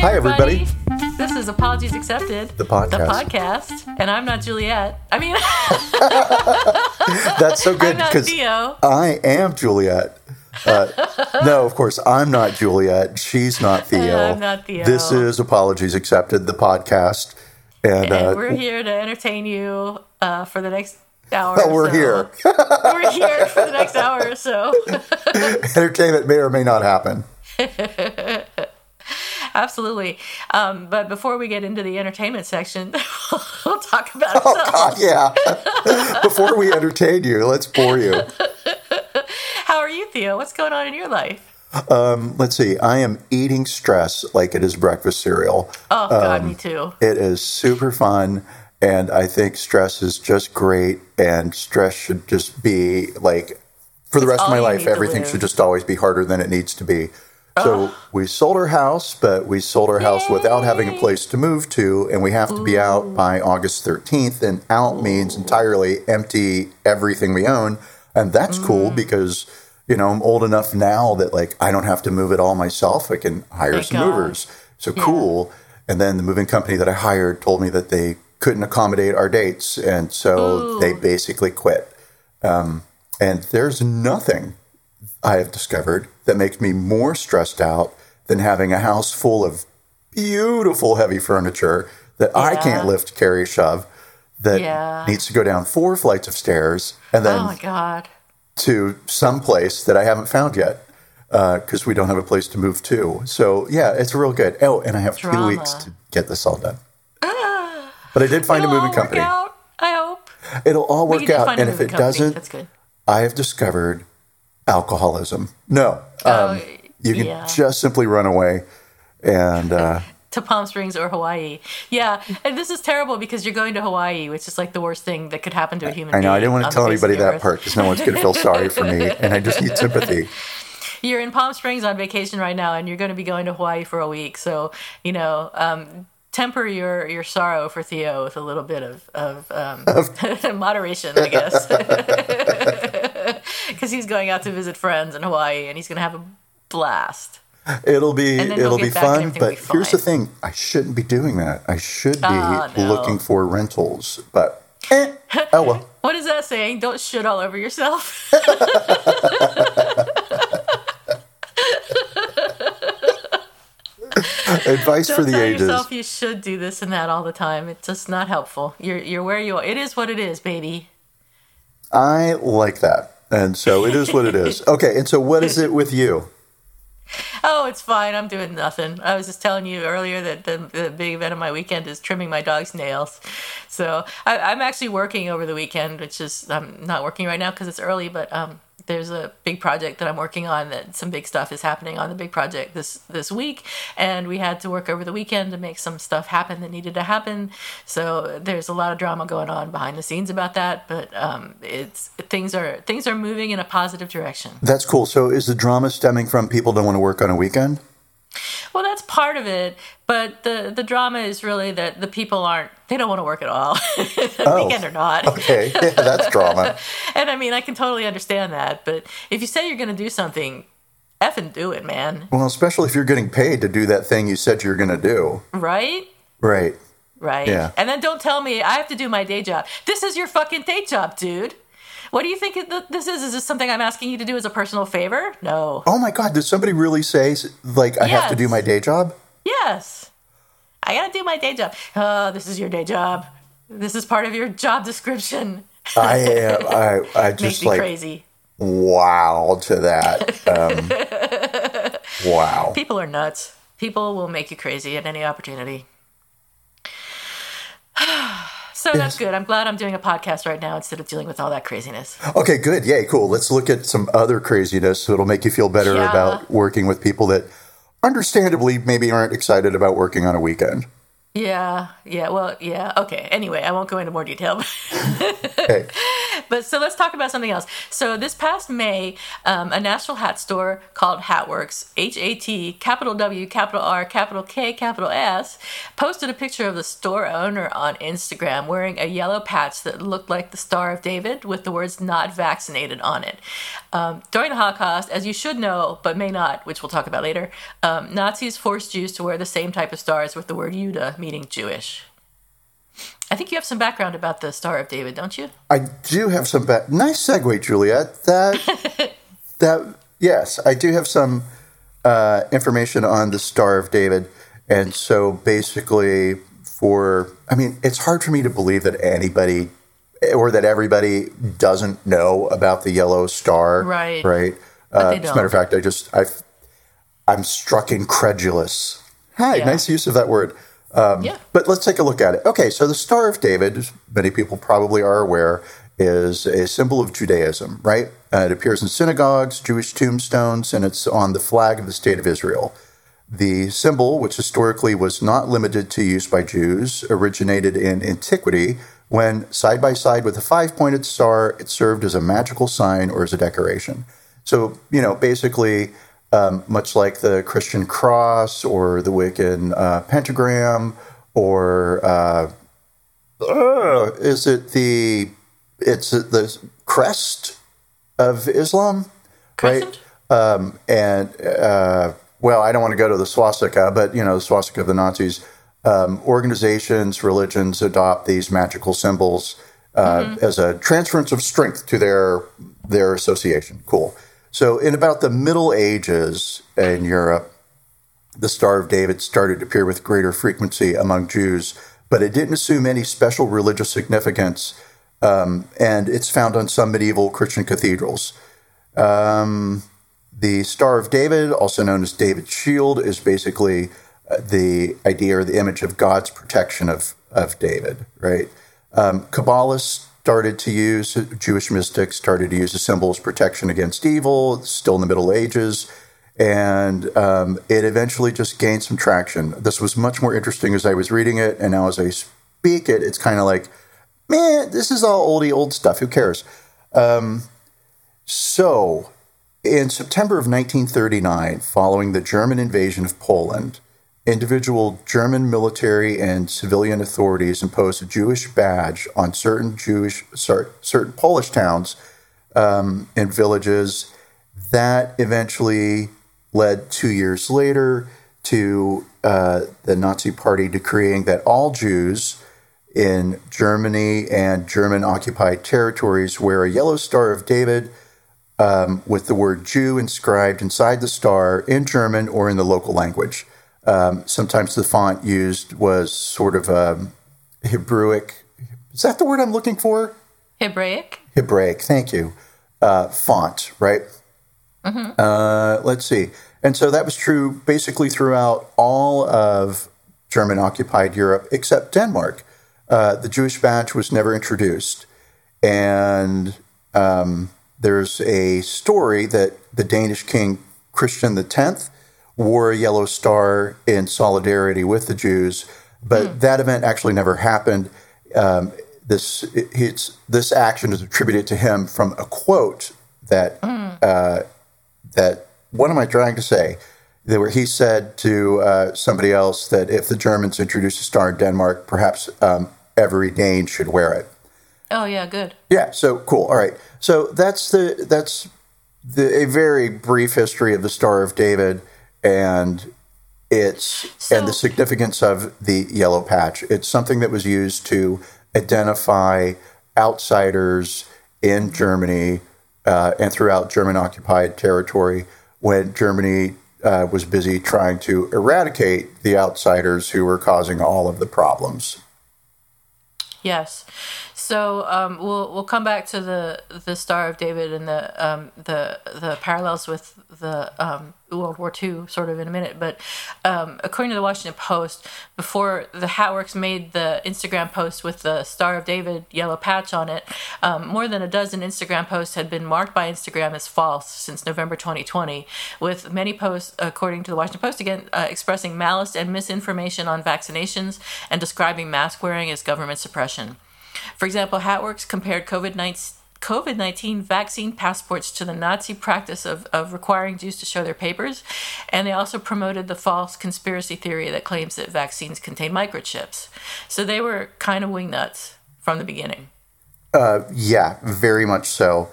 Hi, everybody. This is Apologies Accepted, The podcast. The podcast, and I'm not Juliet. I mean, That's so good because I am Juliet. Uh, no, of course, I'm not Juliet. She's not Theo. I'm not Theo. This is Apologies Accepted, the podcast. And, And uh, we're here to entertain you uh, for the next hour. oh, we're so. here. we're here for the next hour or so. Entertainment may or may not happen. Absolutely. Um, but before we get into the entertainment section, we'll talk about Oh, ourselves. God, yeah. Before we entertain you, let's bore you. How are you, Theo? What's going on in your life? Let's see. I am eating stress like it is breakfast cereal. Oh, Um, God, me too. It is super fun. And I think stress is just great. And stress should just be like, for the It's rest of my life, everything should just always be harder than it needs to be. So we sold our house, but we sold our house without having a place to move to, and we have to be out by August 13th. And out means entirely empty everything we own, and that's Mm. cool because you know I'm old enough now that like I don't have to move it all myself. I can hire Thank some God. movers. So cool. And then the moving company that I hired told me that they couldn't accommodate our dates, and so they basically quit. Um, and there's nothing I have discovered that makes me more stressed out than having a house full of beautiful heavy furniture that I can't lift, carry, shove, that Yeah. needs to go down four flights of stairs and then Oh, my God. to some place that I haven't found yet uh, because we don't have a place to move to. So yeah, it's real good. Oh, and I have two weeks to get this all done. But I did find a moving company. Out, I hope. It'll all work out, and if it company. doesn't, That's good. I have discovered alcoholism. No, um, Oh, you can yeah. just simply run away, and uh, To Palm Springs or Hawaii. Yeah. And this is terrible because you're going to Hawaii, which is like the worst thing that could happen to a human I know I didn't want to tell anybody that earth. part because no one's going to feel sorry for me, and I just need sympathy. you're in Palm Springs on vacation right now, and you're going to be going to Hawaii for a week. So you know, um, temper your your sorrow for Theo with a little bit of of um, moderation, I guess, because he's going out to visit friends in Hawaii, and he's going to have a blast. It'll be And then he'll it'll be fun, but be here's the thing: I shouldn't be doing that. I should be Ah, no. looking for rentals, but eh, oh well. What is that saying? Don't shit all over yourself. Advice for Don't the tell ages. yourself you should do this and that all the time. It's just not helpful. You're you're where you are. It is what it is, baby. I like that, and so it is what it is. Okay, and so what is it with you? Oh, it's fine. I'm doing nothing. I was just telling you earlier that the, the big event of my weekend is trimming my dog's nails. So I, I'm actually working over the weekend, which is I'm not working right now because it's early. But um, there's a big project that I'm working on. That some big stuff is happening on the big project this this week, and we had to work over the weekend to make some stuff happen that needed to happen. So there's a lot of drama going on behind the scenes about that. But um, it's things are things are moving in a positive direction. That's cool. So is the drama stemming from people don't want to work on a weekend? Well, that's part of it, but the the drama is really that the people aren't they don't want to work at all, weekend or oh, not. Okay, yeah, that's drama. And I mean, I can totally understand that, but if you say you're going to do something, effing do it, man. Well, especially if you're getting paid to do that thing you said you're going to do. Right? Right. Right. Yeah. And then don't tell me I have to do my day job. This is your fucking day job, dude. What do you think this is? Is this something I'm asking you to do as a personal favor? No. Oh my God, did somebody really say, like, I have to do my day job? Yes. I gotta do my day job. Oh, this is your day job. This is part of your job description. I am, I, I just me like, crazy. wow to that. Um, wow. People are nuts. People will make you crazy at any opportunity. So So that's good. I'm glad I'm doing a podcast right now instead of dealing with all that craziness. Okay, good. Yay, cool. Let's look at some other craziness so it'll make you feel better Yeah. about working with people that understandably maybe aren't excited about working on a weekend. Yeah, yeah. Well, yeah. Okay. Anyway, I won't go into more detail. Okay. But so let's talk about something else. So this past May, um, a national hat store called Hatworks, H A T, capital W, capital R, capital K, capital S, posted a picture of the store owner on Instagram wearing a yellow patch that looked like the Star of David with the words "not vaccinated" on it. Um, during the Holocaust, as you should know but may not, which we'll talk about later, um, Nazis forced Jews to wear the same type of stars with the word Judah, meaning Jewish. I think you have some background about the Star of David, don't you? I do have some ba- nice segue, Juliet. That that yes, I do have some uh, information on the Star of David, and so basically, for I mean, it's hard for me to believe that anybody or that everybody doesn't know about the yellow star, Right. Right. Uh, as a matter of fact, I just I I'm struck incredulous. Hi, Yeah. nice use of that word. Um, Yeah. But let's take a look at it. Okay, so the Star of David, as many people probably are aware, is a symbol of Judaism, right? Uh, it appears in synagogues, Jewish tombstones, and it's on the flag of the state of Israel. The symbol, which historically was not limited to use by Jews, originated in antiquity when, side by side with a five pointed star, it served as a magical sign or as a decoration. So, you know, basically, um, much like the Christian cross or the Wiccan uh, pentagram, or uh, uh, is it the it's the crest of Islam, Crescent? right? Um, and uh, well, I don't want to go to the swastika, but you know, the swastika of the Nazis. Um, organizations, religions adopt these magical symbols uh, as a transference of strength to their their association. Cool. So, in about the Middle Ages in Europe, the Star of David started to appear with greater frequency among Jews, but it didn't assume any special religious significance, um, and it's found on some medieval Christian cathedrals. Um, the Star of David, also known as David's shield, is basically uh, the idea or the image of God's protection of, of David, right? Um, Kabbalists started to use, Jewish mystics started to use the symbol as protection against evil, still in the Middle Ages, and um, it eventually just gained some traction. This was much more interesting as I was reading it, and now as I speak it, it's kind of like, man, this is all oldie old stuff. Who cares? Um, so, in September of 1939, following the German invasion of Poland, individual German military and civilian authorities imposed a Jewish badge on certain Jewish, certain Polish towns um, and villages. That eventually led two years later to uh, the Nazi Party decreeing that all Jews in Germany and German occupied territories wear a yellow Star of David um, with the word Jew inscribed inside the star in German or in the local language. Um, sometimes the font used was sort of um, Hebraic. Is that the word I'm looking for? Hebraic? Hebraic, thank you. Uh, font, right? Uh, let's see. And so that was true basically throughout all of German occupied Europe except Denmark. Uh, the Jewish badge was never introduced. And um, there's a story that the Danish king Christian X wore a yellow star in solidarity with the Jews, but that event actually never happened. Um, this it's this action is attributed to him from a quote that uh, that what am I trying to say? That where he said to uh, somebody else that if the Germans introduce a star in Denmark, perhaps um, every Dane should wear it. Oh, yeah, good. Yeah. So cool. All right. So that's the that's the a very brief history of the Star of David and its and the significance of the yellow patch. It's something that was used to identify outsiders in Germany uh, and throughout German occupied territory when Germany uh, was busy trying to eradicate the outsiders who were causing all of the problems. Yes. So um, we'll we'll come back to the the Star of David and the um, the the parallels with the um, World War II, sort of in a minute. But um, according to the Washington Post, before the Hatworks made the Instagram post with the Star of David yellow patch on it, um, more than a dozen Instagram posts had been marked by Instagram as false since November 2020, with many posts, according to the Washington Post, again uh, expressing malice and misinformation on vaccinations and describing mask wearing as government suppression. For example, Hatworks compared COVID 19 COVID 19 vaccine passports to the Nazi practice of, of requiring Jews to show their papers, and they also promoted the false conspiracy theory that claims that vaccines contain microchips. So they were kind of wingnuts from the beginning. Uh, yeah, very much so.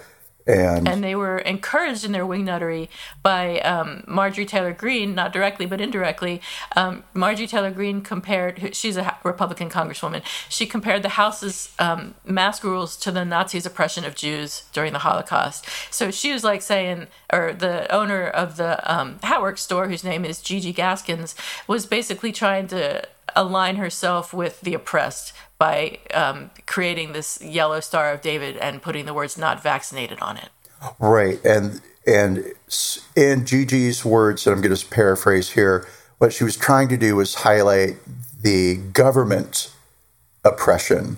And, and they were encouraged in their wingnuttery by um, Marjorie Taylor Greene, not directly but indirectly. Um, Marjorie Taylor Greene compared, she's a Republican congresswoman, she compared the House's um, mask rules to the Nazis' oppression of Jews during the Holocaust. So she was like saying, or the owner of the um, Hatwork store, whose name is Gigi Gaskins, was basically trying to align herself with the oppressed by um, creating this yellow star of David and putting the words "not vaccinated" on it. Right, and and in Gigi's words, and I'm going to paraphrase here, what she was trying to do was highlight the government oppression,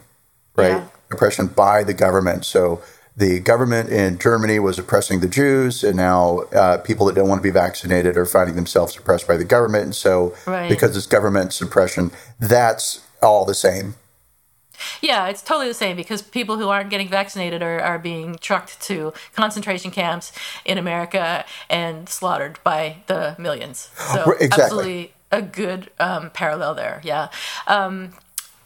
right? Yeah. Oppression by the government. So the government in Germany was oppressing the Jews, and now uh, people that don't want to be vaccinated are finding themselves oppressed by the government. And so, right. because it's government suppression, that's all the same. Yeah, it's totally the same because people who aren't getting vaccinated are, are being trucked to concentration camps in America and slaughtered by the millions. So, exactly. absolutely a good um, parallel there. Yeah. Um,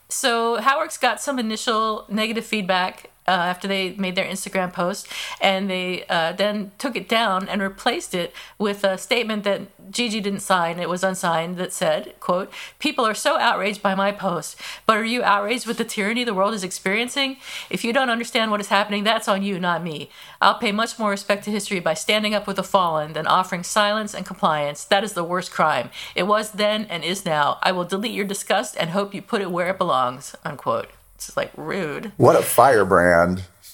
so, Hatworks got some initial negative feedback uh, after they made their Instagram post, and they uh, then took it down and replaced it with a statement that Gigi didn't sign. It was unsigned that said, "quote People are so outraged by my post, but are you outraged with the tyranny the world is experiencing? If you don't understand what is happening, that's on you, not me. I'll pay much more respect to history by standing up with the fallen than offering silence and compliance. That is the worst crime. It was then and is now. I will delete your disgust and hope you put it where it belongs." Unquote. It's like rude. What a firebrand.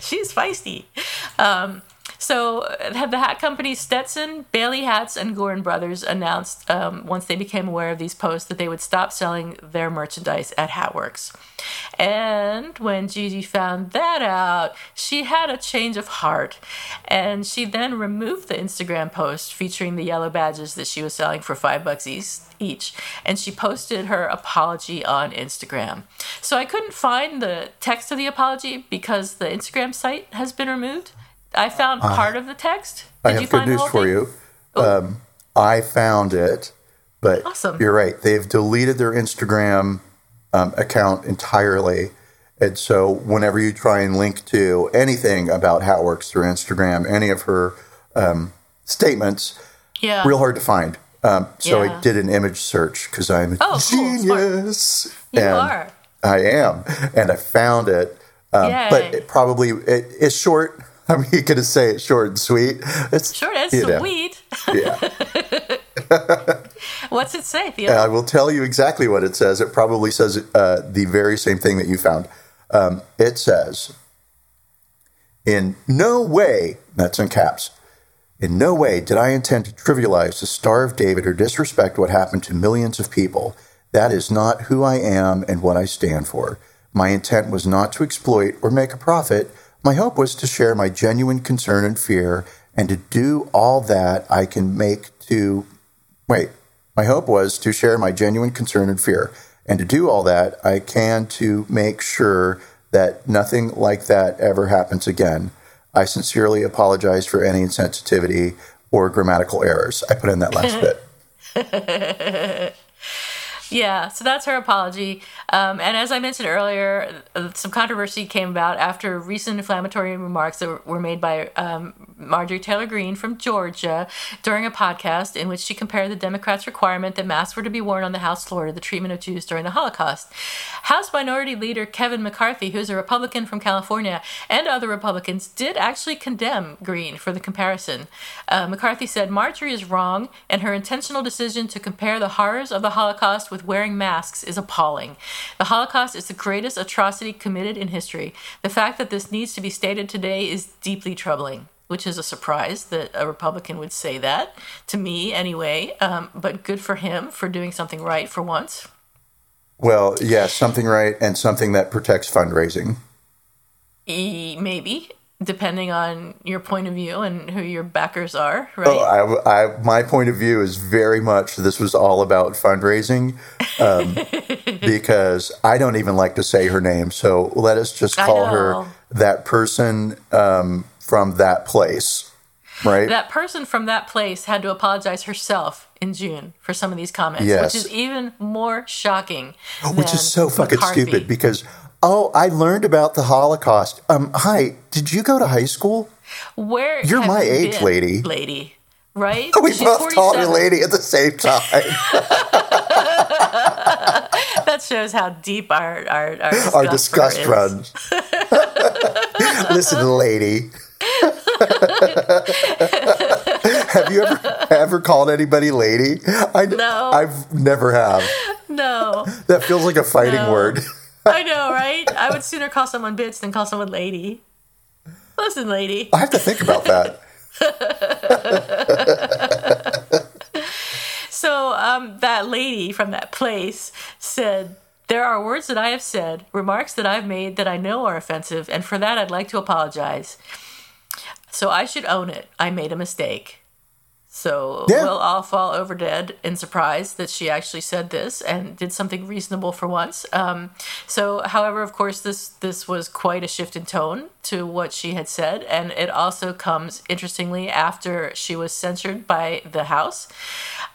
She's feisty. Um, so the hat companies Stetson, Bailey Hats, and Goorin Brothers announced um, once they became aware of these posts that they would stop selling their merchandise at Hatworks. And when Gigi found that out, she had a change of heart. And she then removed the Instagram post featuring the yellow badges that she was selling for five bucks each. And she posted her apology on Instagram. So I couldn't find the text of the apology because the Instagram site has been removed. I found uh, part of the text. Did I have good news for you. Oh. Um, I found it, but awesome. you're right. They've deleted their Instagram um, account entirely. And so whenever you try and link to anything about Hatworks through Instagram, any of her um, statements, yeah. real hard to find. Um, so yeah. I did an image search because I'm a oh, genius. Cool. You and are. I am. And I found it. Um, but it probably it, it's short. I'm going to say it short and sweet. It's short and sweet. Know, yeah. What's it say, Theo? I will tell you exactly what it says. It probably says uh, the very same thing that you found. Um, it says, "In no way," that's in caps. In no way did I intend to trivialize the Star of David or disrespect what happened to millions of people. That is not who I am and what I stand for. My intent was not to exploit or make a profit my hope was to share my genuine concern and fear and to do all that I can make to wait. My hope was to share my genuine concern and fear and to do all that I can to make sure that nothing like that ever happens again. I sincerely apologize for any insensitivity or grammatical errors. I put in that last bit. Yeah, so that's her apology. Um, and as I mentioned earlier, uh, some controversy came about after recent inflammatory remarks that were made by um, Marjorie Taylor Greene from Georgia during a podcast in which she compared the Democrats' requirement that masks were to be worn on the House floor to the treatment of Jews during the Holocaust. House Minority Leader Kevin McCarthy, who's a Republican from California, and other Republicans did actually condemn Greene for the comparison. Uh, McCarthy said Marjorie is wrong, and her intentional decision to compare the horrors of the Holocaust with wearing masks is appalling. The Holocaust is the greatest atrocity committed in history. The fact that this needs to be stated today is deeply troubling which is a surprise that a Republican would say that to me anyway. Um, but good for him for doing something right for once. Well, yes, yeah, something right and something that protects fundraising. E- maybe depending on your point of view and who your backers are, right? Oh, I, I, my point of view is very much this was all about fundraising um, because I don't even like to say her name. So let us just call her that person um, from that place, right? That person from that place had to apologize herself in June for some of these comments, yes. which is even more shocking. Which is so fucking McCarthy. stupid because oh, I learned about the Holocaust. Um, hi, did you go to high school? Where you're my you age, been, lady. Lady, right? we She's both 47. called her lady at the same time. that shows how deep our our our, our disgust runs. Listen, lady. have you ever ever called anybody lady? I no. I've never have. No. That feels like a fighting no. word. I know, right? I would sooner call someone bitch than call someone lady. Listen, lady. I have to think about that. so um, that lady from that place said, There are words that I have said, remarks that I've made that I know are offensive, and for that I'd like to apologize. So I should own it. I made a mistake. So yeah. we'll all fall over dead in surprise that she actually said this and did something reasonable for once. Um, so, however, of course, this this was quite a shift in tone to what she had said, and it also comes interestingly after she was censured by the House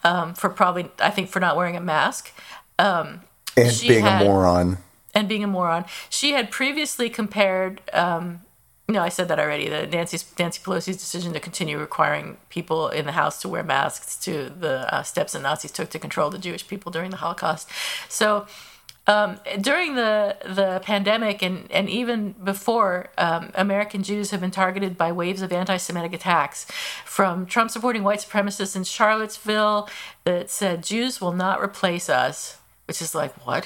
um, for probably, I think, for not wearing a mask. Um, and being had, a moron. And being a moron. She had previously compared um, no, I said that already. The Nancy Nancy Pelosi's decision to continue requiring people in the House to wear masks to the uh, steps the Nazis took to control the Jewish people during the Holocaust. So. Um, during the the pandemic and, and even before, um, American Jews have been targeted by waves of anti-Semitic attacks, from Trump supporting white supremacists in Charlottesville that said Jews will not replace us, which is like what?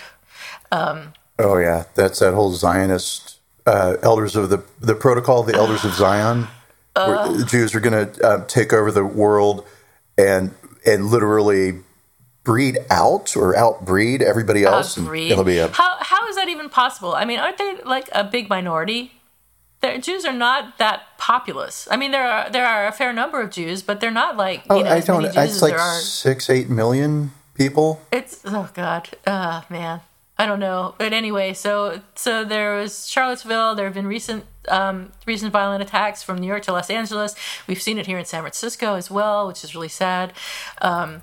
Um, oh yeah, that's that whole Zionist uh, elders of the the protocol, the elders of Zion, uh, where the Jews are going to uh, take over the world and and literally breed out or outbreed everybody else. Outbreed. it'll be a, how how is that even possible? I mean, aren't they like a big minority? They're, Jews are not that populous. I mean, there are there are a fair number of Jews, but they're not like you oh, know, I don't. it's like six, eight million people. It's oh god, uh, man. I don't know, but anyway, so so there was Charlottesville. There have been recent um, recent violent attacks from New York to Los Angeles. We've seen it here in San Francisco as well, which is really sad. Um,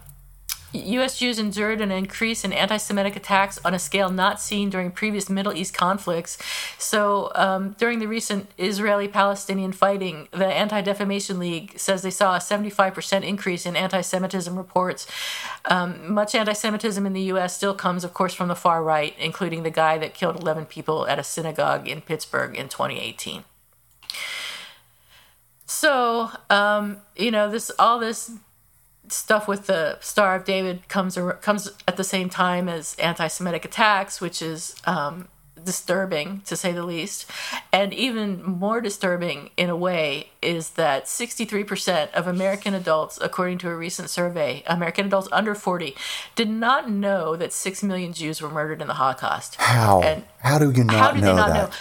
U.S. Jews endured an increase in anti Semitic attacks on a scale not seen during previous Middle East conflicts. So, um, during the recent Israeli Palestinian fighting, the Anti Defamation League says they saw a 75% increase in anti Semitism reports. Um, much anti Semitism in the U.S. still comes, of course, from the far right, including the guy that killed 11 people at a synagogue in Pittsburgh in 2018. So, um, you know, this all this stuff with the Star of David comes comes at the same time as anti-Semitic attacks, which is um, disturbing to say the least. And even more disturbing in a way is that 63% of American adults, according to a recent survey, American adults under 40, did not know that 6 million Jews were murdered in the Holocaust. How? And how do you not how do know they not that? Know?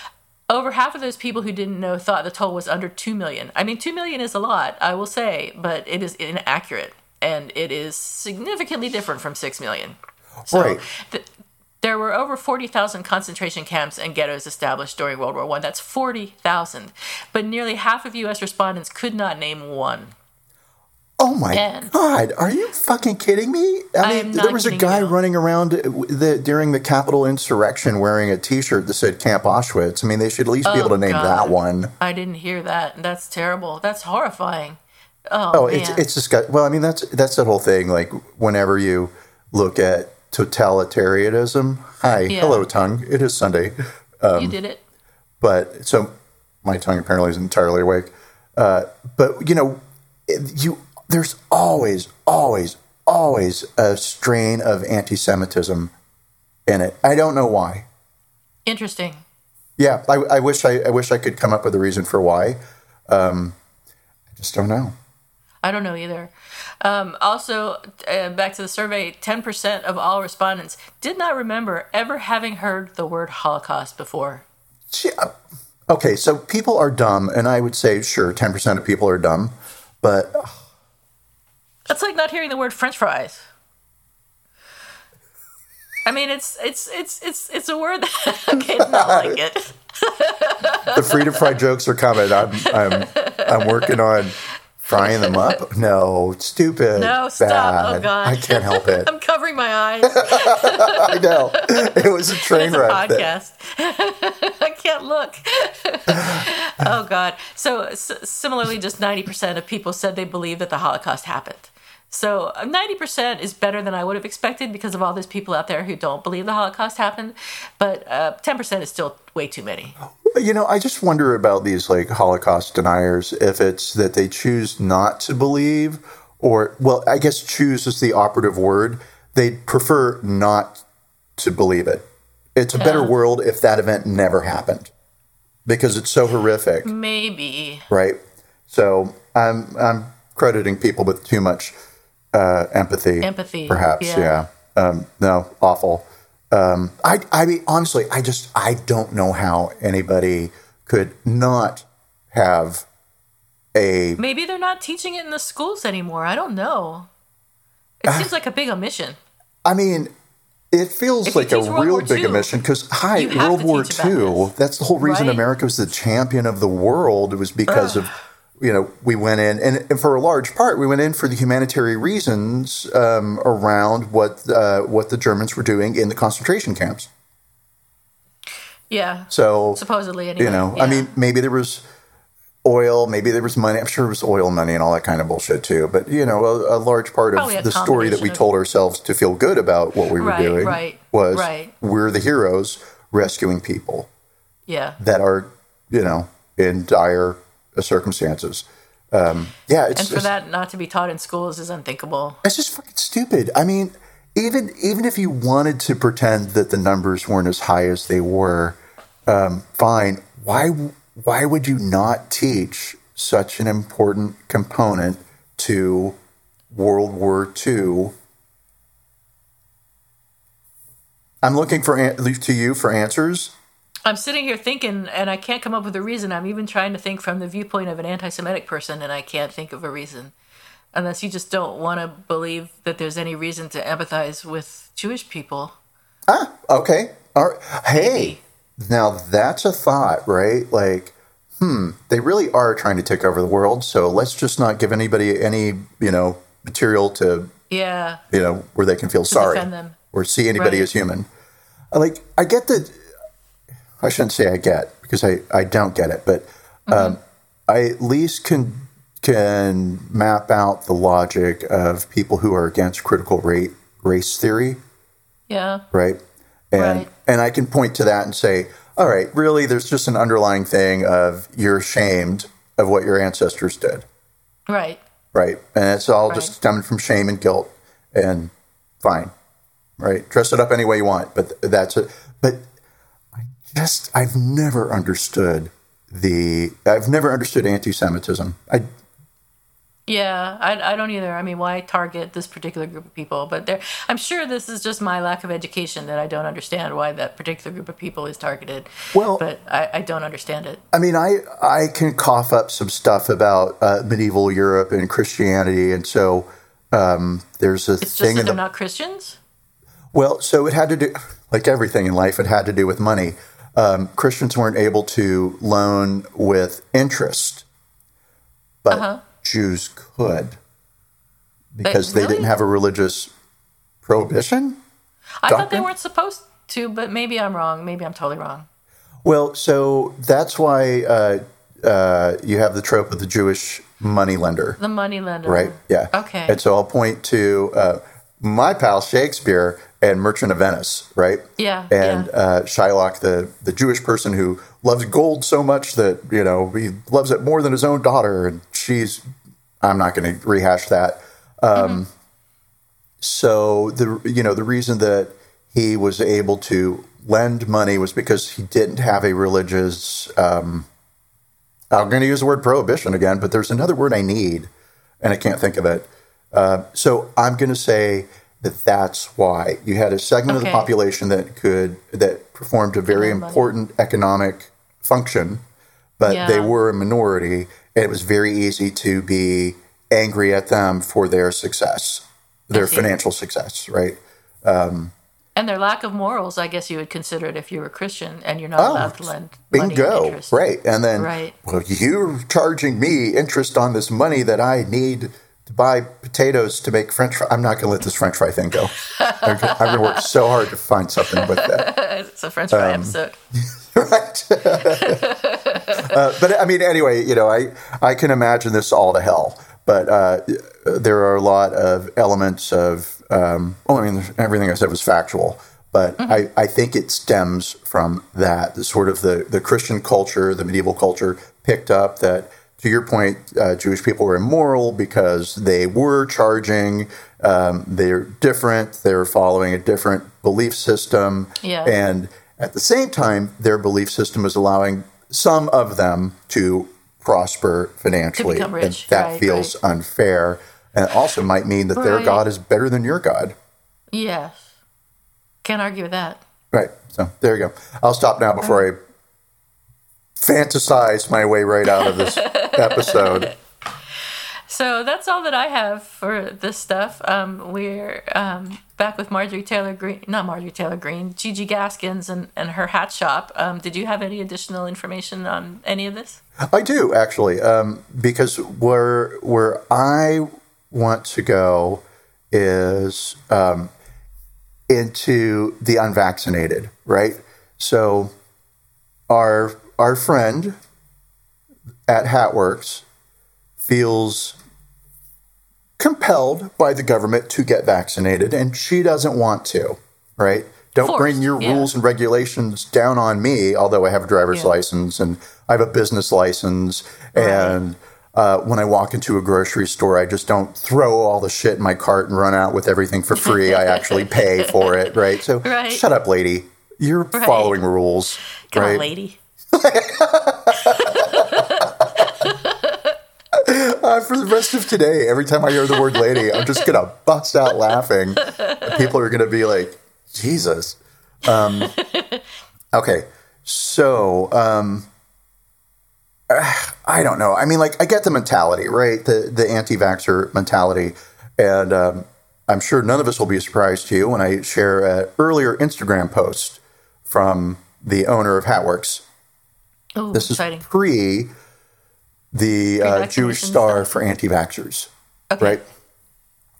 over half of those people who didn't know thought the toll was under 2 million. I mean, 2 million is a lot, I will say, but it is inaccurate and it is significantly different from 6 million. So right. Th- there were over 40,000 concentration camps and ghettos established during World War I. That's 40,000. But nearly half of U.S. respondents could not name one. Oh my and God! Are you fucking kidding me? I mean, there was a guy running around uh, the, during the Capitol insurrection wearing a T-shirt that said Camp Auschwitz. I mean, they should at least oh, be able to name God. that one. I didn't hear that. And that's terrible. That's horrifying. Oh, oh it's it's just well, I mean that's that's the whole thing. Like whenever you look at totalitarianism, hi, yeah. hello tongue. It is Sunday. Um, you did it. But so my tongue apparently is entirely awake. Uh, but you know, you there's always, always, always a strain of anti-Semitism in it. I don't know why. Interesting. Yeah, I, I wish I, I wish I could come up with a reason for why. Um, I just don't know. I don't know either. Um, also, uh, back to the survey 10% of all respondents did not remember ever having heard the word Holocaust before. Yeah. Okay, so people are dumb, and I would say, sure, 10% of people are dumb, but. That's like not hearing the word French fries. I mean, it's it's it's it's it's a word that okay, not like it. the freedom fry jokes are coming. I'm I'm I'm working on frying them up. No, stupid. No, stop. Oh, Bad. Oh God, I can't help it. I'm covering my eyes. I know it was a train it's a wreck. podcast. I can't look. oh God. So s- similarly, just 90% of people said they believe that the Holocaust happened. So uh, 90% is better than I would have expected because of all those people out there who don't believe the Holocaust happened. But uh, 10% is still way too many. You know, I just wonder about these like Holocaust deniers if it's that they choose not to believe or well, I guess choose is the operative word. They prefer not to believe it. It's a better world if that event never happened because it's so horrific, Maybe. right? So I'm I'm crediting people with too much uh, empathy. Empathy, perhaps. yeah. Yeah. Um, no, awful. Um, I I mean, honestly, I just I don't know how anybody could not have a Maybe they're not teaching it in the schools anymore. I don't know. It seems like a big omission. I mean, it feels If like a World real War big II, omission because, hi, World War II. That's the whole reason Right? America was the champion of the world. It was because of, you know, we went in, and, and for a large part, we went in for the humanitarian reasons um, around what uh, what the Germans were doing in the concentration camps. Yeah. So, Supposedly, anyway. you know, yeah. I mean, maybe there was oil, maybe there was money. I'm sure it was oil money and all that kind of bullshit too. But you know, a, a large part Probably of the story that we told ourselves to feel good about what we were Right, doing right, was right. we're the heroes rescuing people yeah. that are, you know, in dire circumstances. Um, yeah, it's And for just, that not to be taught in schools is unthinkable. it's just fucking stupid. I mean, even even if you wanted to pretend that the numbers weren't as high as they were, um, fine. Why why would you not teach such an important component to World War II? I'm looking for an- to you for answers. I'm sitting here thinking, and I can't come up with a reason. I'm even trying to think from the viewpoint of an anti Semitic person, and I can't think of a reason. Unless you just don't want to believe that there's any reason to empathize with Jewish people. Ah, okay. All right. Hey, Maybe. now that's a thought, right? Like, hmm, they really are trying to take over the world. So let's just not give anybody any, you know, material to, Yeah. you know, where they can feel sorry or see anybody Right. as human. Like, I get that. I shouldn't say I get because I, I don't get it, but um, I at least can can map out the logic of people who are against critical rate race theory Yeah. right? And Right. and I can point to that and say, all right, really, there's just an underlying thing of you're ashamed of what your ancestors did, Right. right? And it's all just stemming from shame and guilt, and fine, right? Dress it up any way you want, but that's it. But just I've never understood the I've never understood anti-Semitism. I Yeah, I, I don't either. I mean, why target this particular group of people? But there, I'm sure this is just my lack of education that I don't understand why that particular group of people is targeted. Well- but I, I don't understand it. I mean, I I can cough up some stuff about uh, medieval Europe and Christianity, and so um, there's a It's just thing that in they're the not Christians. well, so it had to do like everything in life. It had to do with money. Um, Christians weren't able to loan with interest, but Uh-huh. Jews could because they didn't have a religious prohibition. I thought they weren't supposed to, but maybe I'm wrong. Maybe I'm totally wrong. Well, so that's why uh, uh, you have the trope of the Jewish moneylender. The money lender. Right. Yeah. Okay. And so I'll point to uh, my pal Shakespeare and Merchant of Venice, right? Yeah, And yeah. Uh, Shylock, the the Jewish person who loves gold so much that you know he loves it more than his own daughter, and she's. I'm not going to rehash that. Um, Mm-hmm. So the you know the reason that he was able to lend money was because he didn't have a religious. Um, I'm going to use the word prohibition again, but there's another word I need, and I can't think of it. Uh, so I'm going to say that that's why you had a segment okay. of the population that could that performed a very important economic function, but yeah. they were a minority, and it was very easy to be angry at them for their success, their financial success, right? Um, and their lack of morals, I guess you would consider it if you were Christian and you're not oh, allowed to lend bingo, right? And then, right. well, you're charging me interest on this money that I need to buy potatoes to make French fry. I'm not going to let this French fry thing go. I'm going to work so hard to find something with that. it's a French fry um, episode. right. uh, but I mean, anyway, you know, I, I can imagine this all to hell. But uh, there are a lot of elements of um, well, I mean, everything I said was factual, but mm-hmm. I, I think it stems from that, the sort of the, the Christian culture, the medieval culture picked up that, to your point, uh, Jewish people were immoral because they were charging. Um, they're different. They're following a different belief system. Yeah. And at the same time, their belief system is allowing some of them to prosper financially. To and that right, feels right. unfair. And it also might mean that right. their God is better than your God. Yes. Can't argue with that. Right. So there you go. I'll stop now before I fantasize my way right out of this episode. So that's all that I have for this stuff. Um, we're um, back with Marjorie Taylor Greene, not Marjorie Taylor Greene, Gigi Gaskins and, and her hat shop. Um, did you have any additional information on any of this? I do actually, um, because where where I want to go is um, into the unvaccinated, right? So our our friend at Hatworks feels compelled by the government to get vaccinated, and she doesn't want to, right? Don't Forced, bring your yeah. rules and regulations down on me, although I have a driver's yeah. license and I have a business license right. and uh, when I walk into a grocery store, I just don't throw all the shit in my cart and run out with everything for free. I actually pay for it, right? So right. shut up, lady. You're right. following rules. Come right? on, lady. uh, for the rest of today, every time I hear the word lady, I'm just going to bust out laughing. People are going to be like, Jesus. Um, okay. So, um, I don't know. I mean, like, I get the mentality, right? The the anti-vaxxer mentality, and um, I'm sure none of us will be surprised to you when I share an earlier Instagram post from the owner of Hatworks. Ooh, this exciting. is pre the uh, Jewish Star stuff. for anti-vaxxers, okay. right?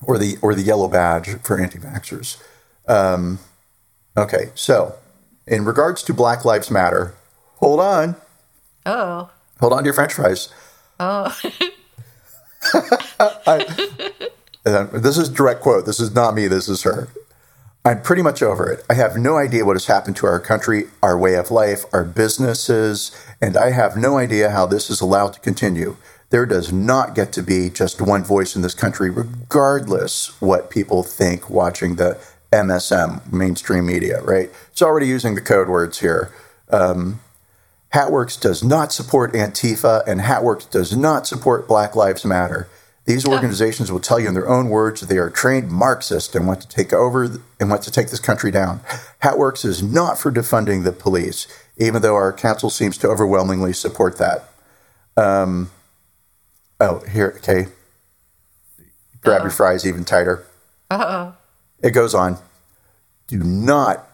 Or the or the yellow badge for anti-vaxxers. Um, okay, so in regards to Black Lives Matter, hold on. Oh. Hold on to your French fries. Oh. I, this is direct quote. This is not me. This is her. I'm pretty much over it. I have no idea what has happened to our country, our way of life, our businesses, and I have no idea how this is allowed to continue. There does not get to be just one voice in this country, regardless what people think watching the MSM, mainstream media, right? It's already using the code words here. Um, Hatworks does not support Antifa, and Hatworks does not support Black Lives Matter. These organizations will tell you in their own words that they are trained Marxists and want to take over and want to take this country down. Hatworks is not for defunding the police, even though our council seems to overwhelmingly support that. Um, oh, here, okay. Grab Uh-oh. your fries even tighter. Uh oh. It goes on. Do not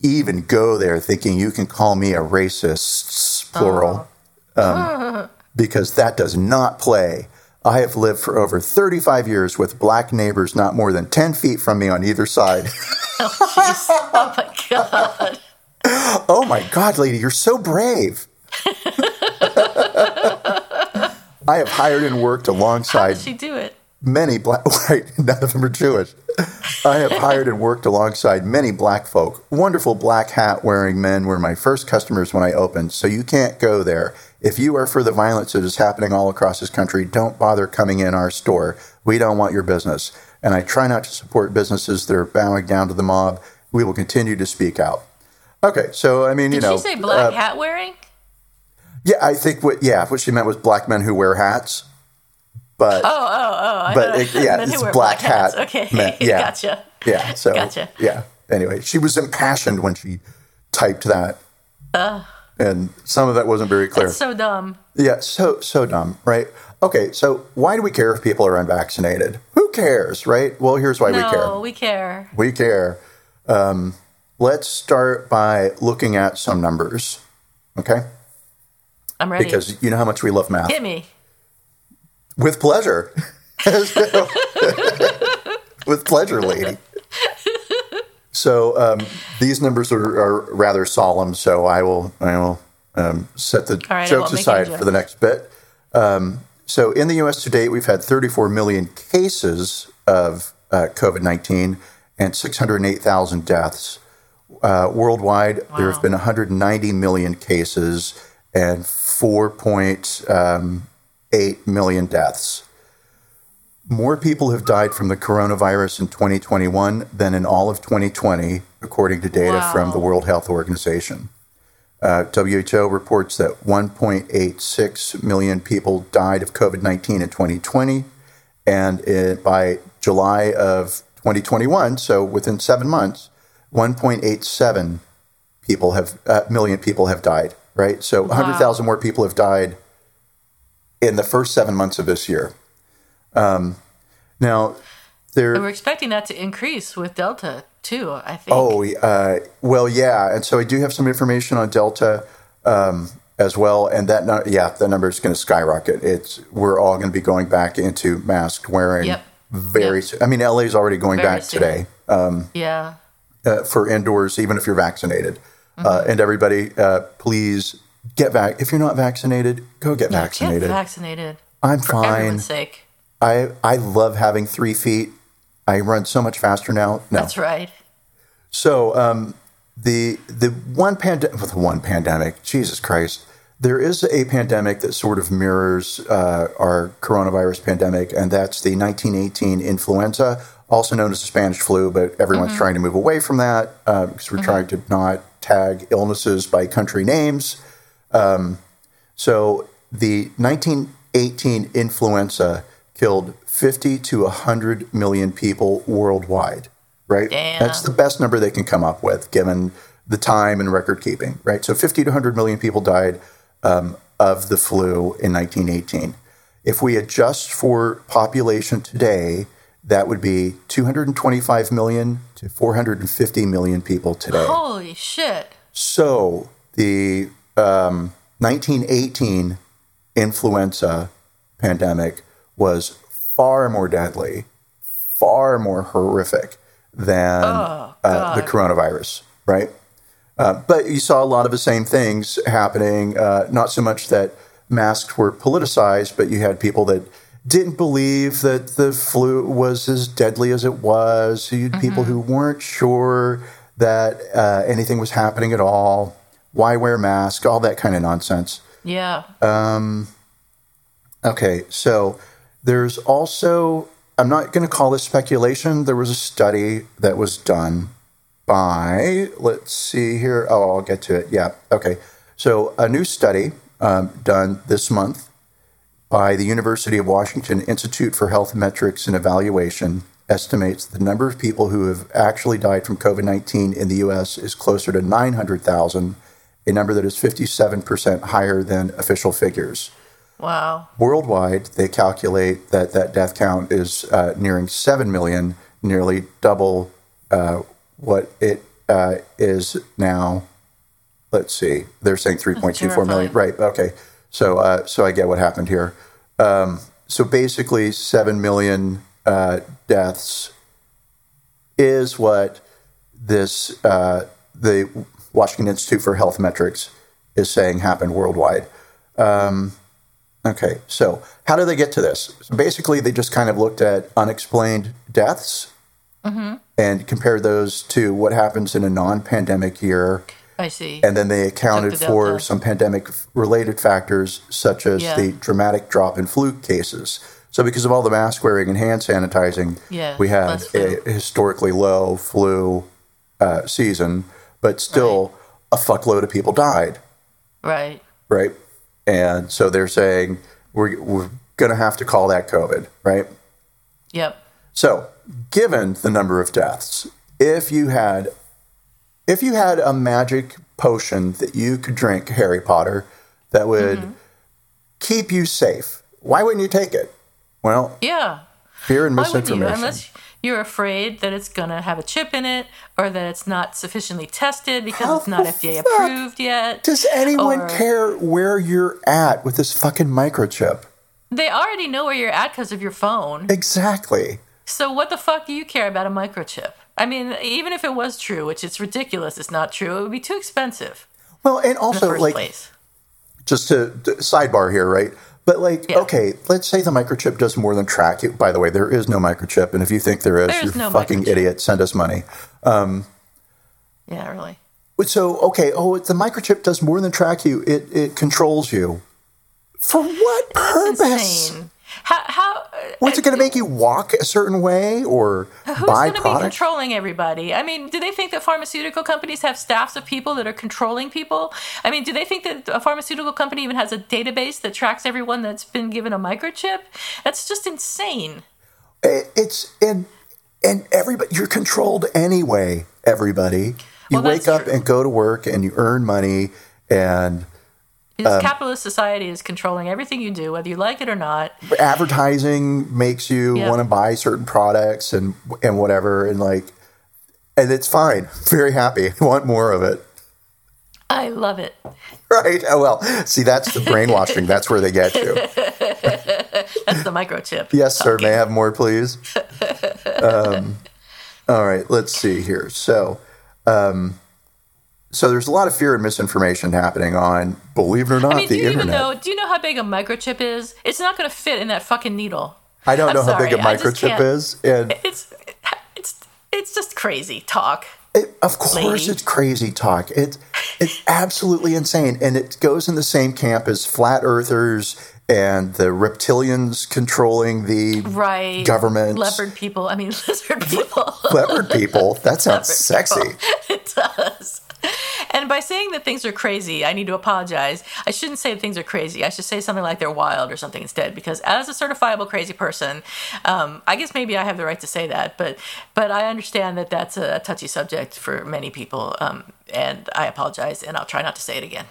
even go there thinking you can call me a racist, plural, um, because that does not play. I have lived for over 35 years with black neighbors not more than 10 feet from me on either side. oh, oh, my God. oh, my God, lady, you're so brave. I have hired and worked alongside. How did she do it? many black right none of them are jewish i have hired and worked alongside many black folk wonderful black hat wearing men were my first customers when i opened so you can't go there if you are for the violence that is happening all across this country don't bother coming in our store we don't want your business and i try not to support businesses that are bowing down to the mob we will continue to speak out. Okay, so I mean, you know, Did she say black uh, hat wearing? yeah, I think what yeah, what she meant was black men who wear hats. But Oh, oh, oh. I but it, yeah, it's black, hats. hat. Okay, meant- yeah, gotcha. Yeah, so Gotcha. yeah. Anyway, she was impassioned when she typed that, and some of that wasn't very clear. It's so dumb. Yeah, so so dumb, right? Okay, so why do we care if people are unvaccinated? Who cares, right? Well, here's why we care. No, we care. We care. Um, let's start by looking at some numbers, okay? I'm ready. Because you know how much we love math. Hit me. With pleasure. With pleasure, lady. So um, these numbers are, are rather solemn. So I will I will um, set the right, jokes aside any for the next bit. Um, so in the U.S. to date, we've had 34 million cases of uh, COVID 19 and 608,000 deaths. Uh, worldwide, there have been 190 million cases and 4.8 million deaths. More people have died from the coronavirus in 2021 than in all of 2020, according to data from the World Health Organization. Uh, WHO reports that 1.86 million people died of COVID 19 in 2020. And it, by July of 2021, so within seven months, 1.87 people have uh, million people have died. Right, so 100,000 more people have died in the first seven months of this year. Um, now, there. We're expecting that to increase with Delta too. I think. Oh, uh, well, yeah. And so I do have some information on Delta um, as well. And that, nu- yeah, that number is going to skyrocket. It's We're all going to be going back into mask wearing Yep. very Yep. soon. I mean, LA is already going Very back soon. today yeah. uh, for indoors, even if you're vaccinated. Mm-hmm. Uh, and everybody, uh, please get back. If you're not vaccinated, go get vaccinated. Get vaccinated. I'm For fine. everyone's sake. I, I love having three feet. I run so much faster now. No. That's right. So um, the the one pandemic, the one pandemic, Jesus Christ, there is a pandemic that sort of mirrors uh, our coronavirus pandemic, and that's the 1918 influenza, also known as the Spanish flu. But everyone's trying to move away from that uh, because we're trying to not tag illnesses by country names. Um, so the 1918 influenza killed 50 to 100 million people worldwide, right? Damn. That's the best number they can come up with given the time and record keeping, right? So 50 to 100 million people died um, of the flu in 1918. If we adjust for population today, that would be 225 million to 450 million people today. Holy shit. So the um, 1918 influenza pandemic was far more deadly, far more horrific than Oh, uh, the coronavirus, right? Uh, but you saw a lot of the same things happening. Uh, not so much that masks were politicized, but you had people that didn't believe that the flu was as deadly as it was. You had people who weren't sure that uh, anything was happening at all. Why wear masks? All that kind of nonsense. Yeah. Okay, so there's also, I'm not going to call this speculation. There was a study that was done by, let's see here. Oh, I'll get to it. Yeah, okay. So a new study um, done this month by the University of Washington Institute for Health Metrics and Evaluation estimates the number of people who have actually died from COVID 19 in the US is closer to 900,000, a number that is 57% higher than official figures. Wow. Worldwide, they calculate that that death count is uh, nearing 7 million, nearly double uh, what it uh, is now. Let's see, they're saying 3.24 million. Right, okay. So, uh, so I get what happened here. Um, so basically, 7 million uh, deaths is what this, uh, the Washington Institute for Health Metrics is saying happened worldwide. Okay, so how do they get to this? So basically, they just kind of looked at unexplained deaths and compared those to what happens in a non pandemic year. I see. And then they accounted for some pandemic related factors, such as Yeah. the dramatic drop in flu cases. So, because of all the mask wearing and hand sanitizing, Yeah, we had a historically low flu uh, season, but still a fuckload of people died, Right. right? And so they're saying we're, we're going to have to call that COVID, right? Yep. So, given the number of deaths, if you had if you had a magic potion that you could drink, Harry Potter, that would mm-hmm. keep you safe, why wouldn't you take it? Well, Yeah. fear and Why wouldn't you? misinformation. You're afraid that it's going to have a chip in it or that it's not sufficiently tested because How it's not FDA fuck approved yet. Does anyone or- care where you're at with this fucking microchip? They already know where you're at because of your phone. Exactly. So what the fuck do you care about a microchip? I mean, even if it was true, which it's ridiculous, it's not true. It would be too expensive Well, and also like place. just to, to sidebar here, right? But like, Yeah. okay, let's say the microchip does more than track you. By the way, there is no microchip, and if you think there is, There's you're no fucking microchip. idiot. Send us money. Um, yeah, really. So okay, oh, the microchip does more than track you. It it controls you. For what It's purpose? insane. How? how What's it going to uh, make you walk a certain way or Who's buy going to be controlling everybody? I mean, do they think that pharmaceutical companies have staffs of people that are controlling people? I mean, do they think that a pharmaceutical company even has a database that tracks everyone that's been given a microchip? That's just insane. It's and and everybody you're controlled anyway. Everybody, you Well, wake up true. and go to work and you earn money and Um, capitalist society is controlling everything you do, whether you like it or not. advertising makes you Yeah. want to buy certain products and and whatever and like and it's fine. Very happy. I want more of it. I love it. Right. Oh well. See, that's the brainwashing. that's where they get you. That's the microchip. Yes, sir. May I have more, please? Um, all right. Let's see here. So, um, so there's a lot of fear and misinformation happening on, believe it or not, I mean, do the you even internet. know? Do you know how big a microchip is? It's not going to fit in that fucking needle. I don't I'm know how big a sorry, microchip is, and It's it's it's just crazy talk. it, of course Lady. it's crazy talk. It's it's absolutely insane, and it goes in the same camp as flat earthers and the reptilians controlling the Right. government. Leopard people. I mean, lizard people. Leopard people. That sounds Leopard sexy. people. it does. And by saying that things are crazy, I need to apologize. I shouldn't say things are crazy. I should say something like they're wild or something instead. Because as a certifiable crazy person, um, I guess maybe I have the right to say that. But but I understand that that's a touchy subject for many people, um, and I apologize. And I'll try not to say it again.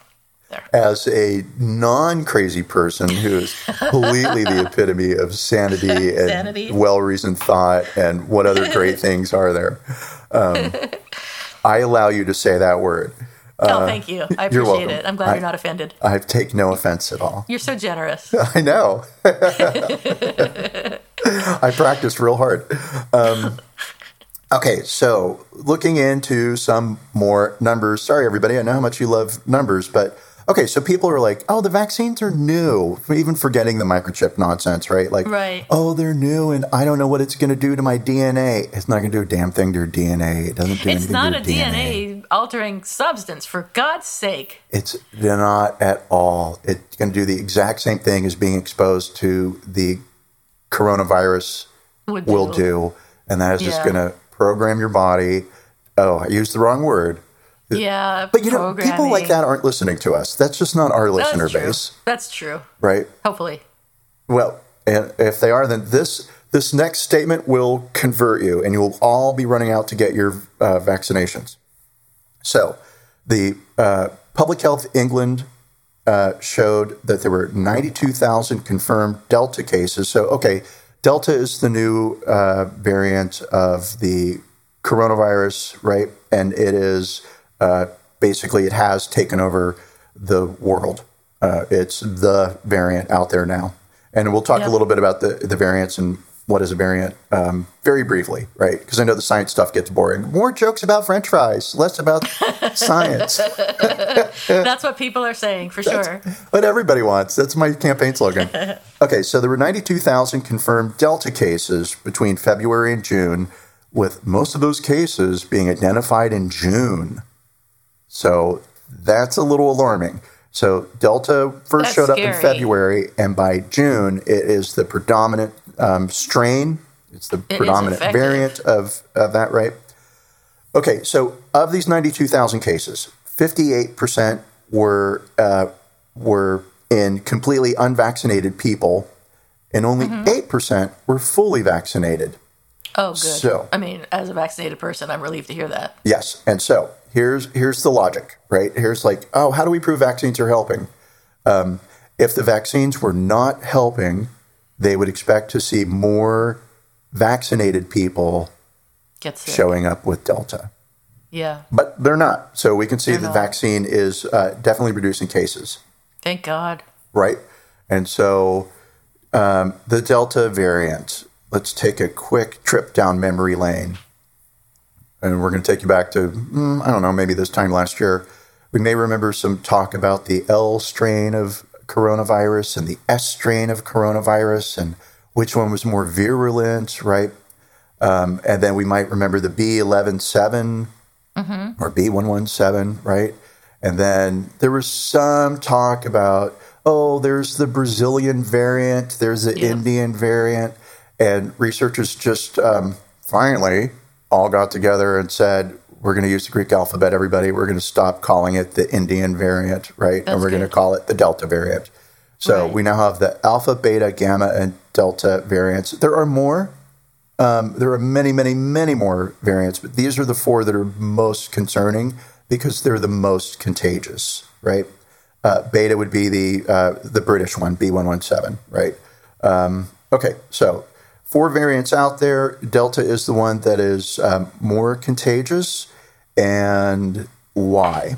There. as a non-crazy person who is completely the epitome of sanity and well-reasoned thought and what other great things are there um, i allow you to say that word oh, thank you. I Uh, appreciate it. I'm glad I- you're not offended. i take no offense at all You're so generous. i know i practiced real hard um, okay so looking into some more numbers sorry everybody i know how much you love numbers but okay so people are like oh the vaccines are new even forgetting the microchip nonsense right like Right. oh they're new and i don't know what it's going to do to my dna it's not going to do a damn thing to your dna it doesn't do anything. It's anything not a your DNA altering substance, for God's sake. it's not at all. It's going to do the exact same thing as being exposed to the coronavirus Would will do, and that is just going to program your body. Oh, I used the wrong word. Yeah, But you know, people like that aren't listening to us. That's just not our listener true. base, That's true. right? Hopefully. Well, and if they are, then this this next statement will convert you, and you'll all be running out to get your uh, vaccinations. So, the uh, Public Health England uh, showed that there were 92,000 confirmed Delta cases. So, okay, Delta is the new uh, variant of the coronavirus, right? And it is uh, basically it has taken over the world. Uh, it's the variant out there now, and we'll talk Yep. a little bit about the the variants and what is a variant um, very briefly, right? Because I know the science stuff gets boring. More jokes about French fries, less about science. That's what people are saying for sure. what everybody wants. That's my campaign slogan. Okay, so there were 92,000 confirmed Delta cases between February and June, with most of those cases being identified in June. So that's a little alarming. So Delta first That's showed up in. February, and by June, it is the predominant um, strain. It's the is predominant variant of, of that, right? Okay, so of these 92,000 cases, 58% were uh, were in completely unvaccinated people, and only 8% were fully vaccinated. Oh, good. So- I mean, as a vaccinated person, I'm relieved to hear that. Yes, and so here's here's the logic, right? Here's like, oh, how do we prove vaccines are helping? Um, if the vaccines were not helping, they would expect to see more vaccinated people showing up with Delta. Yeah. But they're not. So we can see They're the not. vaccine is uh, definitely reducing cases, Thank God. right? And so um, the Delta variant, let's take a quick trip down memory lane. And we're going to take you back to, mm, I don't know, maybe this time last year. We may remember some talk about the L strain of coronavirus and the S strain of coronavirus and which one was more virulent, right? Um, and then we might remember the B117 or B117, right? And then there was some talk about, oh, there's the Brazilian variant, there's the Yeah. Indian variant. And researchers just um, finally all got together and said, we're going to use the Greek alphabet, everybody. We're going to stop calling it the Indian variant, right? and we're going to call it the Delta variant. So Right. we now have the alpha, beta, gamma, and delta variants. There are more. Um, there are many, many, many more variants, but these are the four that are most concerning because they're the most contagious, right? Uh, beta would be the uh, the British one, B117, right? Um, okay, so four variants out there. Delta is the one that is um, more contagious, and why?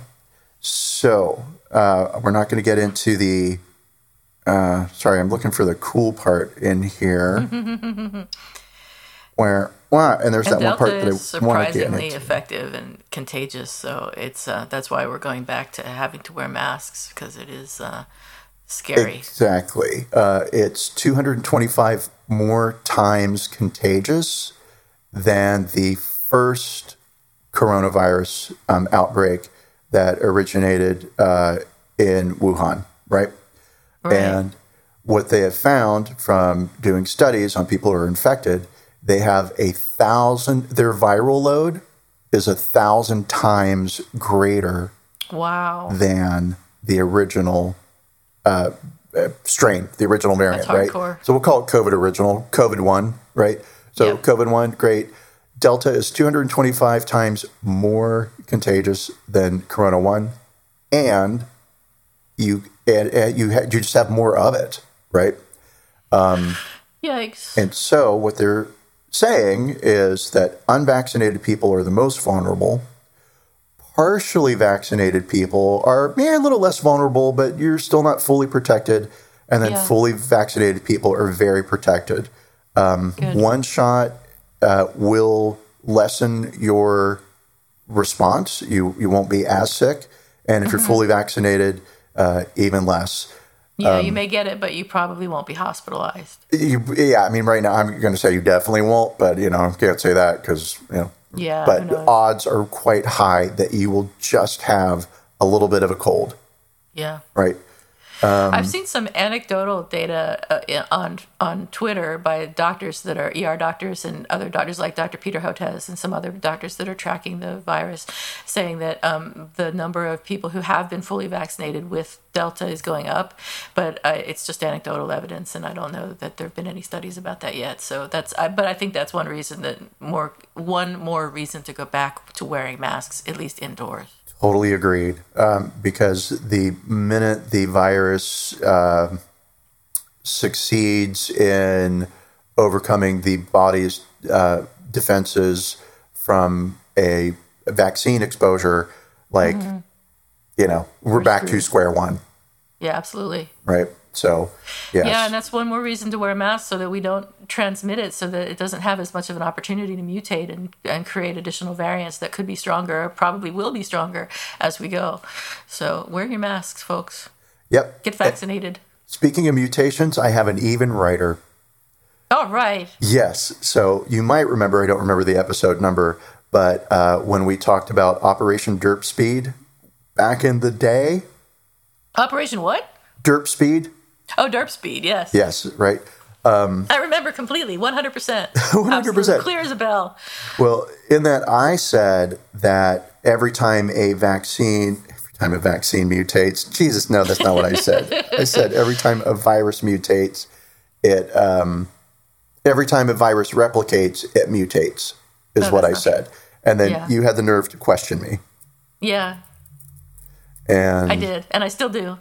So uh, we're not going to get into the. Uh, sorry, I'm looking for the cool part in here. where well, and there's And that one part that is I want to get surprisingly effective and contagious. So it's uh, that's why we're going back to having to wear masks because it is uh, scary. Exactly. Uh, it's 225 more times contagious than the first coronavirus um, outbreak that originated uh, in Wuhan, right? Right. And what they have found from doing studies on people who are infected, they have a thousand, their viral load is a thousand times greater wow. than the original uh, uh, strain, the original variant, right? So we'll call it COVID original, COVID one, right? So Yep. COVID one, great. Delta is 225 times more contagious than Corona one, and you and, and you ha- you just have more of it, right? Yikes. And so what they're saying is that unvaccinated people are the most vulnerable. Partially vaccinated people are yeah, a little less vulnerable, but you're still not fully protected. And then Yeah. fully vaccinated people are very protected. Um, one shot uh, will lessen your response. You you won't be as sick, and if Mm-hmm. you're fully vaccinated, uh, even less. yeah, um, you may get it, but you probably won't be hospitalized. You, yeah, I mean, right now I'm going to say you definitely won't, but you know, I can't say that because you know. Yeah, But the odds are quite high that you will just have a little bit of a cold, Yeah. right? Um, I've seen some anecdotal data uh, on on Twitter by doctors that are ER doctors and other doctors like Dr. Peter Hotez and some other doctors that are tracking the virus, saying that um, the number of people who have been fully vaccinated with Delta is going up, but uh, it's just anecdotal evidence, and I don't know that there have been any studies about that yet. So that's, I, but I think that's one reason that more one more reason to go back to wearing masks at least indoors. Totally agreed. Um, because the minute the virus uh, succeeds in overcoming the body's uh, defenses from a vaccine exposure, like, you know, we're, back to square one, Yeah, absolutely. right? So, yes. Yeah, and that's one more reason to wear a mask so that we don't transmit it, so that it doesn't have as much of an opportunity to mutate and, and create additional variants that could be stronger, or probably will be stronger as we go. So wear your masks, folks. yep. Get vaccinated. Speaking of mutations, I have an even writer. All right. Yes. So you might remember, I don't remember the episode number, but uh, when we talked about Operation Derp Speed back in the day, Operation what? Derp Speed, Oh, Derp Speed, yes. yes, right. I remember completely, 100%. 100%. Clear as a bell. Well, in that I said that every time a vaccine, every time a vaccine mutates, Jesus, no, that's not what I said. I said every time a virus mutates, it, um, every time a virus replicates, it mutates, is No, what I said. And then Yeah. you had the nerve to question me. Yeah, And I did. And I still do.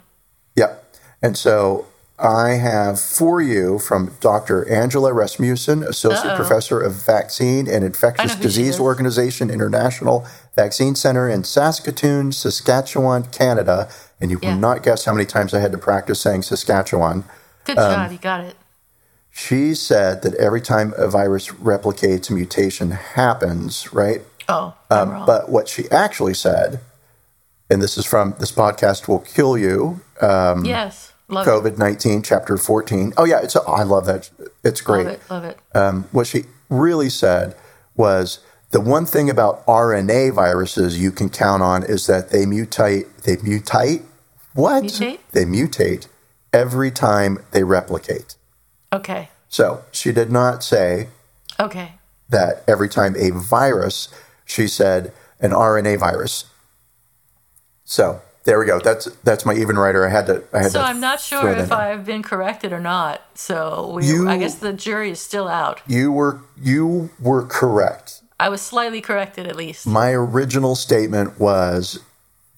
Yep. And so I have for you from Dr. Angela Rasmussen, Associate Uh-oh. Professor of Vaccine and Infectious know who she Disease. Organization International Vaccine Center in Saskatoon, Saskatchewan, Canada. And you Yeah. will not guess how many times I had to practice saying Saskatchewan. Good Um, job. You got it. She said that every time a virus replicates, a mutation happens, right? Oh. Um, But what she actually said, and this is from this podcast will kill you, yes. Love. COVID 19, chapter 14. Oh, yeah, it's, I love that. It's great. Love it. Love it. Um, what she really said was the one thing about RNA viruses you can count on is that they mutate. They mutate? What? Mutate? They mutate every time they replicate. Okay. So she did not say Okay. that every time a virus, she said an RNA virus. So there we go. That's that's my even writer. I had to. I had So to I'm not sure if. I've been corrected or not. So we, You- I guess the jury is still out. You were you were correct. I was slightly corrected at least. My original statement was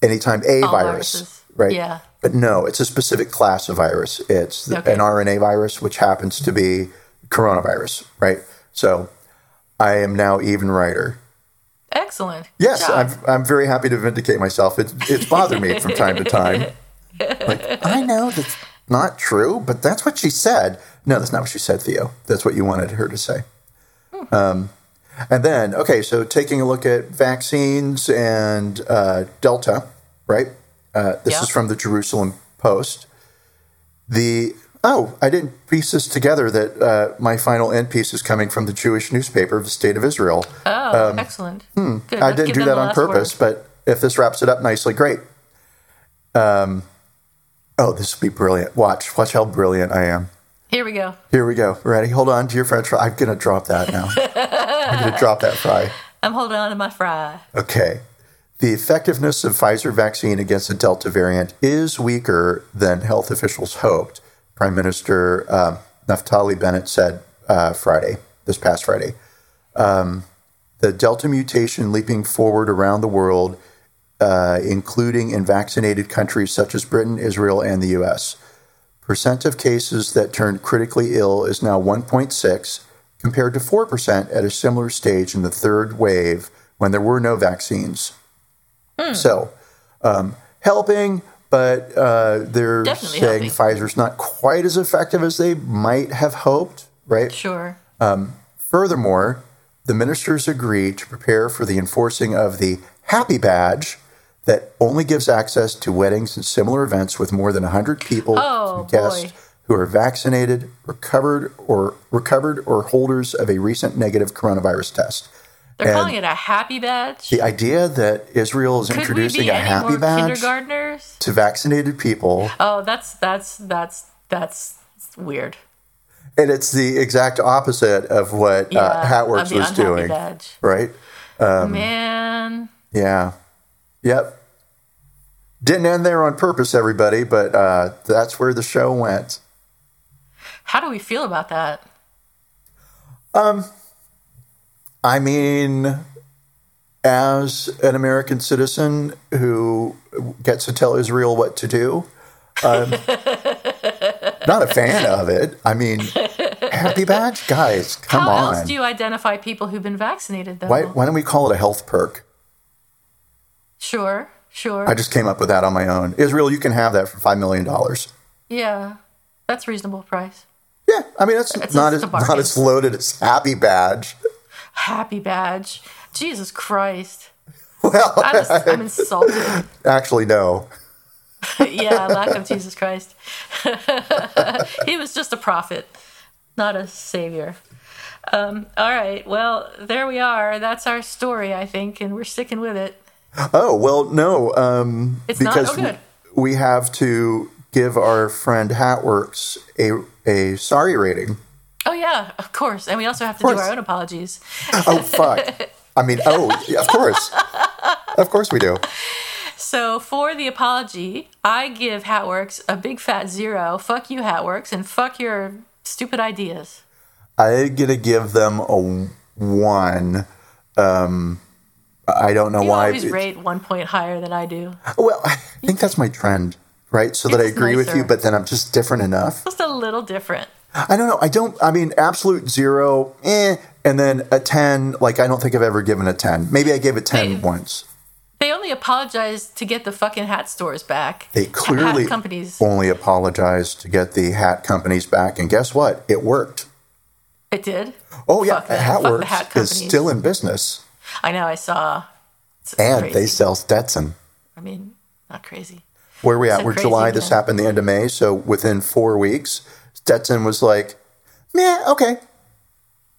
anytime a All virus, viruses. right? Yeah. But no, it's a specific class of virus. It's the- Okay. an RNA virus, which happens to be coronavirus, right? So I am now even writer. Excellent. Yes, I'm, I'm very happy to vindicate myself. It's, it's bothered me from time to time. Like, I know that's not true, but that's what she said. No, that's not what she said, Theo. That's what you wanted her to say. Um, and then, okay, so taking a look at vaccines and uh, Delta, right? Uh, this Yeah. is from the Jerusalem Post. The oh, I didn't piece this together. That uh, my final end piece is coming from the Jewish newspaper of the State of Israel. Oh, excellent. Good. Um, hmm, I didn't do that on purpose, word. but if this wraps it up nicely, great. Um, oh, this will be brilliant. Watch, watch how brilliant I am. Here we go. Here we go. Ready? Hold on to your French fry. I'm gonna drop that now. I'm gonna drop that fry. I'm holding on to my fry. Okay. The effectiveness of Pfizer vaccine against the Delta variant is weaker than health officials hoped. Prime Minister um, Naftali Bennett said uh, Friday, this past Friday. Um, the Delta mutation leaping forward around the world, uh, including in vaccinated countries such as Britain, Israel, and the U.S. Percent of cases that turned critically ill is now 1.6, compared to 4% at a similar stage in the third wave when there were no vaccines. So, um, helping, but uh, they're Definitely saying helping. Pfizer's not quite as effective as they might have hoped, right? Sure. Furthermore, the ministers agreed to prepare for the enforcing of the Happy Badge that only gives access to weddings and similar events with more than 100 people Oh, guests who are vaccinated, recovered or recovered or holders of a recent negative coronavirus test. They're and- calling it a happy badge. The idea that Israel is Could introducing a happy badge to vaccinated people, Oh, that's that's that's that's weird. and it's the exact opposite of what Yeah, uh, Hatworks was doing, badge. right? Um, Man, Yeah. Yep. Didn't end there on purpose, everybody, but uh, that's where the show went. how do we feel about that? I mean, as an American citizen who gets to tell Israel what to do, I'm not a fan of it. I mean, happy badge? Guys, come How on. else do you identify people who've been vaccinated, though? why, why don't we call it a health perk? Sure, sure. I just came up with that on my own. Israel, you can have that for $5 million. yeah, that's a reasonable price. Yeah, I mean, that's It's not, as, it's a bargain. not as loaded as happy badge. Happy badge. Jesus Christ. Well, I'm, just, I'm insulted. actually, no. yeah, lack of Jesus Christ. he was just a prophet, not a savior. Um, all right, well, there we are. That's our story, I think, and we're sticking with it. Oh well, no, um, It's not? because Oh, good. we have to give our friend Hatworks a a sorry rating. Oh yeah, of course. And we also have to do our own apologies. Oh fuck. I mean, oh, yeah, of course. Of course we do. So for the apology, I give Hatworks a big fat zero. Fuck you, Hatworks, and fuck your stupid ideas. I'm gonna give them a one. Um, I don't know You why. always rate one point higher than I do. Well, I think that's my trend, right? So that I agree with you, but then I'm just different enough. Just a little different. I don't know. I don't. I mean, absolute zero, eh, and then a ten. Like I don't think I've ever given a ten. Maybe I gave a ten Hey. once. They only apologized to get the fucking hat stores back. They Hat clearly companies. only apologized to get the hat companies back, and guess what? It worked. It did. Oh yeah, Fuck them. Fuck the hat is still in business, I know. I saw. And crazy. they sell Stetson. I mean, not crazy. Where are we at? We're July. This happened the end of May, so within four weeks, Stetson was like, "Yeah, okay,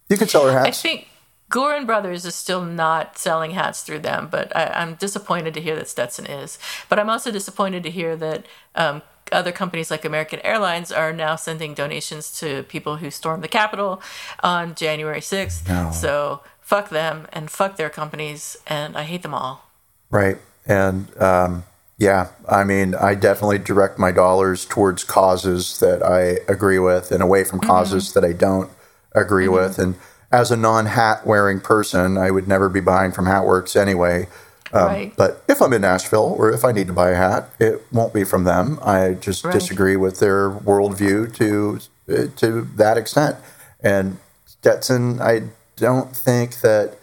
you can sell our hats." I think Goorin Brothers is still not selling hats through them, but I, I'm disappointed to hear that Stetson is. But I'm also disappointed to hear that um, other companies like American Airlines are now sending donations to people who stormed the Capitol on January 6th. No. So fuck them and fuck their companies, and I hate them all. Right. And um, yeah, I mean, I definitely direct my dollars towards causes that I agree with and away from causes that I don't agree with. And as a non hat wearing person, I would never be buying from Hatworks anyway. Um, Right. But if I'm in Nashville or if I need to buy a hat, it won't be from them. I just Right. disagree with their worldview to uh, to that extent. And Stetson, I don't think that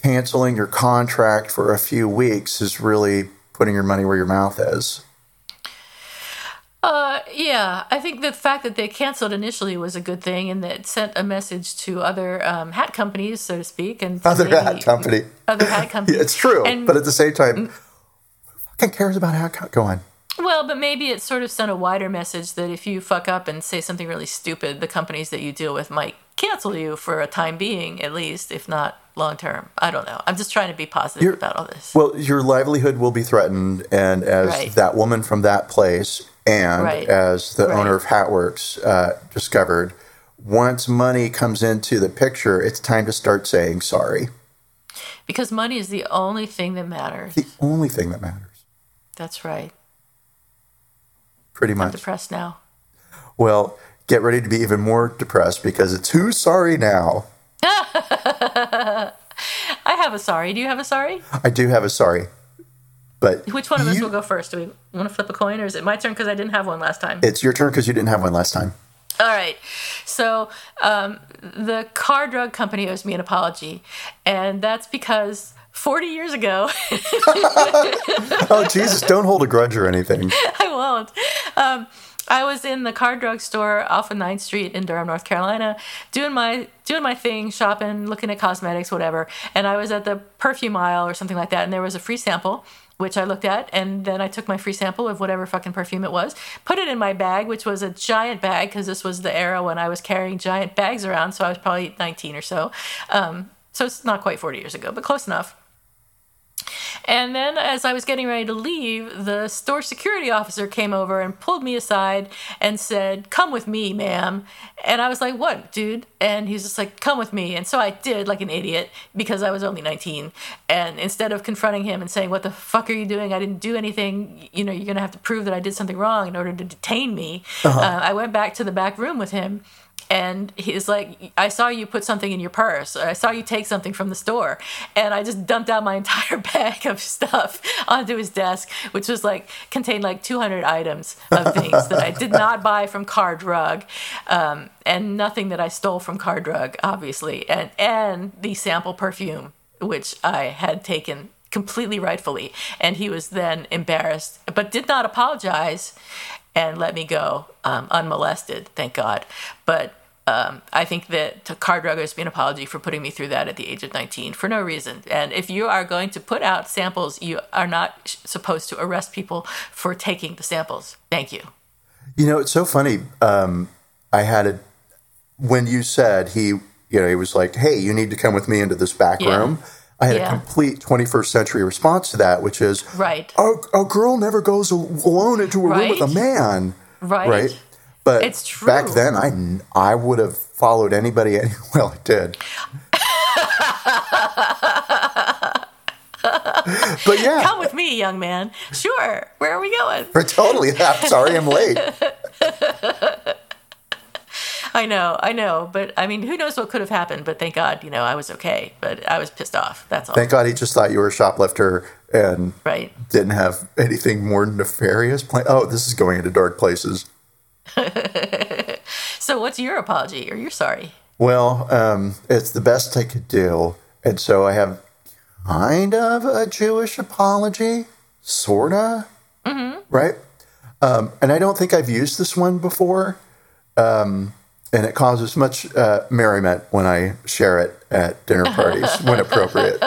canceling your contract for a few weeks is really putting your money where your mouth is. Uh, yeah, I think the fact that they canceled initially was a good thing, and that sent a message to other um, hat companies, so to speak, and Other maybe- hat company. other hat companies. It's true, And- but at the same time, who fucking cares about hat? Co- Go on. Well, but maybe it sort of sent a wider message that if you fuck up and say something really stupid, the companies that you deal with might cancel you for a time being, at least, if not long term. I don't know. I'm just trying to be positive about all this. Well, your livelihood will be threatened, and as Right. that woman from that place, and Right. as the Right. owner of Hatworks uh, discovered, once money comes into the picture, it's time to start saying sorry. Because money is the only thing that matters. The only thing that matters, That's right. Pretty I'm much. depressed now. Well, get ready to be even more depressed because it's who's sorry now. I have a sorry. Do you have a sorry? I do have a sorry, but Which one of us will go first? Do we want to flip a coin, or is it my turn because I didn't have one last time? It's your turn because you didn't have one last time. All right. So um, the Kerr Drug company owes me an apology, and that's because 40 years ago, Oh Jesus! Don't hold a grudge or anything. I won't. Um, I was in the Kerr Drug store off of 9th Street in Durham, North Carolina, doing my doing my thing, shopping, looking at cosmetics, whatever. And I was at the perfume aisle or something like that, and there was a free sample, which I looked at, and then I took my free sample of whatever fucking perfume it was, put it in my bag, which was a giant bag because this was the era when I was carrying giant bags around, so I was probably 19 or so. Um, so it's not quite 40 years ago, but close enough. And then, as I was getting ready to leave, the store security officer came over and pulled me aside and said, Come with me, ma'am. And I was like, What, dude? And he was just like, Come with me. And so I did, like an idiot, because I was only 19. And instead of confronting him and saying, What the fuck are you doing? I didn't do anything. You know, you're going to have to prove that I did something wrong in order to detain me. uh I went back to the back room with him and he's like i saw you put something in your purse. I saw you take something from the store. And i just dumped out my entire bag of stuff onto his desk which was like contained like 200 items of things that i did not buy from Kerr Drug um, and nothing that i stole from Kerr Drug obviously and and the sample perfume which i had taken completely rightfully. And he was then embarrassed but did not apologize and let me go um, unmolested, thank God. But um, I think that to Kerr Drug owes me an apology for putting me through that at the age of 19 for no reason. And if you are going to put out samples, you are not sh- supposed to arrest people for taking the samples. Thank you. You know, it's so funny. Um, I had a when you said he, you know, he was like, "Hey, you need to come with me into this back Yeah. room." I had Yeah. a complete 21st century response to that, which is, Right. a, a girl never goes alone into a room with a man." Right. Right. But It's true. back then, I I would have followed anybody. Any, well, I did. but yeah, Come with me, young man. Sure. Where are we going? We're totally. I'm sorry, I'm late. I know, I know, but I mean, who knows what could have happened? But thank God, you know, I was okay. But I was pissed off. That's all. Thank God he just thought you were a shoplifter and right. didn't have anything more nefarious planned. Oh, this is going into dark places. So, what's your apology or you're sorry? Well, um, it's the best I could do. And so I have kind of a Jewish apology, sort of. Mm-hmm. Right? Um, and I don't think I've used this one before. Um, and it causes much uh, merriment when I share it at dinner parties when appropriate.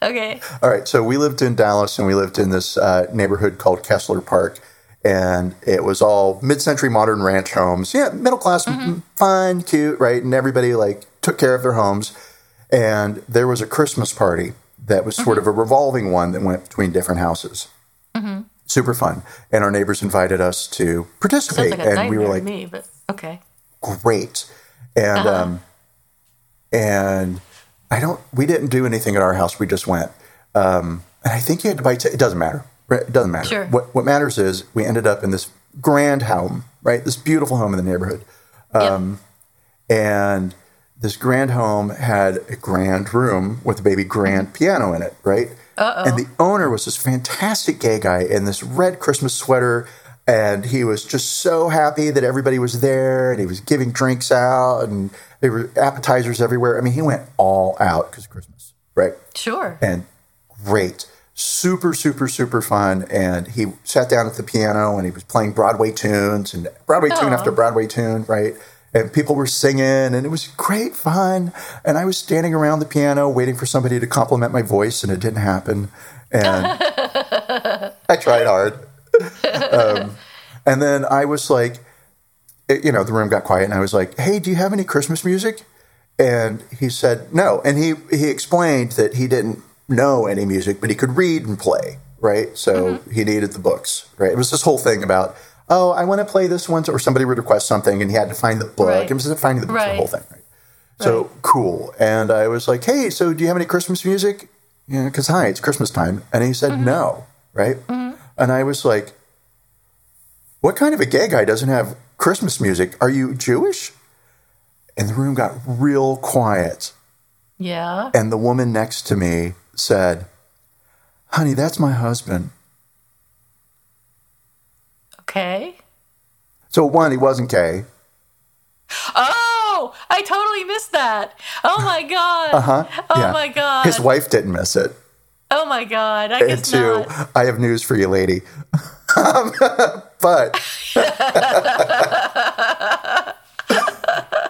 Okay. All right. So we lived in Dallas and we lived in this uh, neighborhood called Kessler Park. And it was all mid century modern ranch homes. Yeah, middle class, m- fun, cute, right? And everybody like took care of their homes. And there was a Christmas party that was sort of a revolving one that went between different houses. Super fun. And our neighbors invited us to participate. like and we were like, me, but okay. great. And um, and I don't. We didn't do anything at our house. We just went. Um, and I think you had to buy. T- it doesn't matter. It doesn't matter. Sure. What What matters is we ended up in this grand home, right? This beautiful home in the neighborhood, yep. Um, and this grand home had a grand room with a baby grand mm-hmm. piano in it, right? Uh-oh. And the owner was this fantastic gay guy in this red Christmas sweater. And he was just so happy that everybody was there and he was giving drinks out and there were appetizers everywhere. I mean, he went all out because Christmas, right? Sure. And great. Super, super, super fun. And he sat down at the piano and he was playing Broadway tunes and Broadway tune after Broadway tune, right? And people were singing and it was great fun. And I was standing around the piano waiting for somebody to compliment my voice and it didn't happen. And I tried hard. Um, and then I was like, it- you know, the room got quiet and I was like, hey, do you have any Christmas music? And he said no. And he he explained that he didn't know any music, but he could read and play, right? So mm-hmm. he needed the books, right? It was this whole thing about, oh, I want to play this one, or somebody would request something, and he had to find the book. Right. It was finding the book, the whole thing, right? So cool. And I was like, hey, so do you have any Christmas music? Yeah, because hi, it's Christmas time. And he said mm-hmm. no, right? Mm-hmm. And I was like, what kind of a gay guy doesn't have Christmas music? Are you Jewish? And the room got real quiet. Yeah. And the woman next to me said, Honey, that's my husband. Okay. So, one, he wasn't gay. Oh, I totally missed that. Oh my god. Uh huh? Oh Yeah. my god. His wife didn't miss it. Oh my god. I And guess two, not. I have news for you, lady. But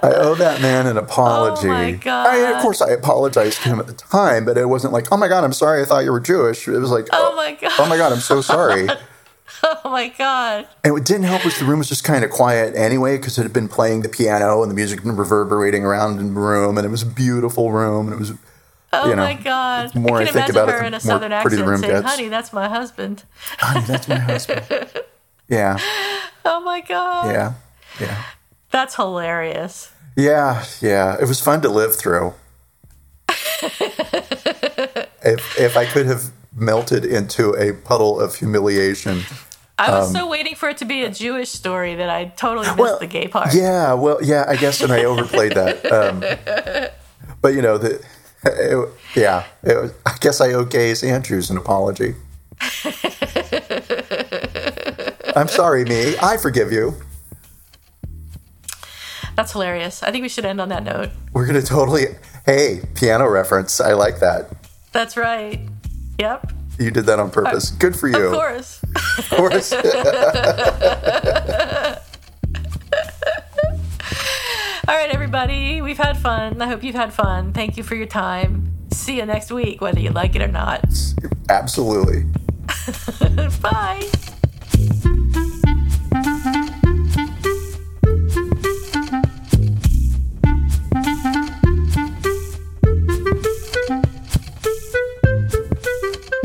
I owe that man an apology. Oh my I of course, I apologized to him at the time, but it wasn't like, "Oh my god, I'm sorry. I thought you were Jewish." It was like, Oh, oh my god. oh my god, I'm so sorry." Oh my god. And what didn't help was the room was just kind of quiet anyway because it had been playing the piano and the music had been reverberating around in the room, and it was a beautiful room, and it was. Oh You know, my god. the more I I can think imagine about it, her the in a more southern pretty the accent room saying, gets. "Honey, that's my husband." Honey, that's my husband. Yeah, Oh my god. yeah, yeah. That's hilarious. Yeah, yeah. It was fun to live through. if if I could have melted into a puddle of humiliation. I was Um, so waiting for it to be a Jewish story that I totally missed the gay part. Yeah, well, yeah, I guess, and I overplayed that. Um, but you know, the it, yeah, it was, I guess I owe Gays Andrews an apology. I'm sorry, me. I forgive you. That's hilarious. I think we should end on that note. We're gonna totally. Hey, piano reference. I like that. That's right. Yep. You did that on purpose. Uh, Good for you. Of course. Of course. All right, everybody. We've had fun. I hope you've had fun. Thank you for your time. See you next week, whether you like it or not. Absolutely. Bye.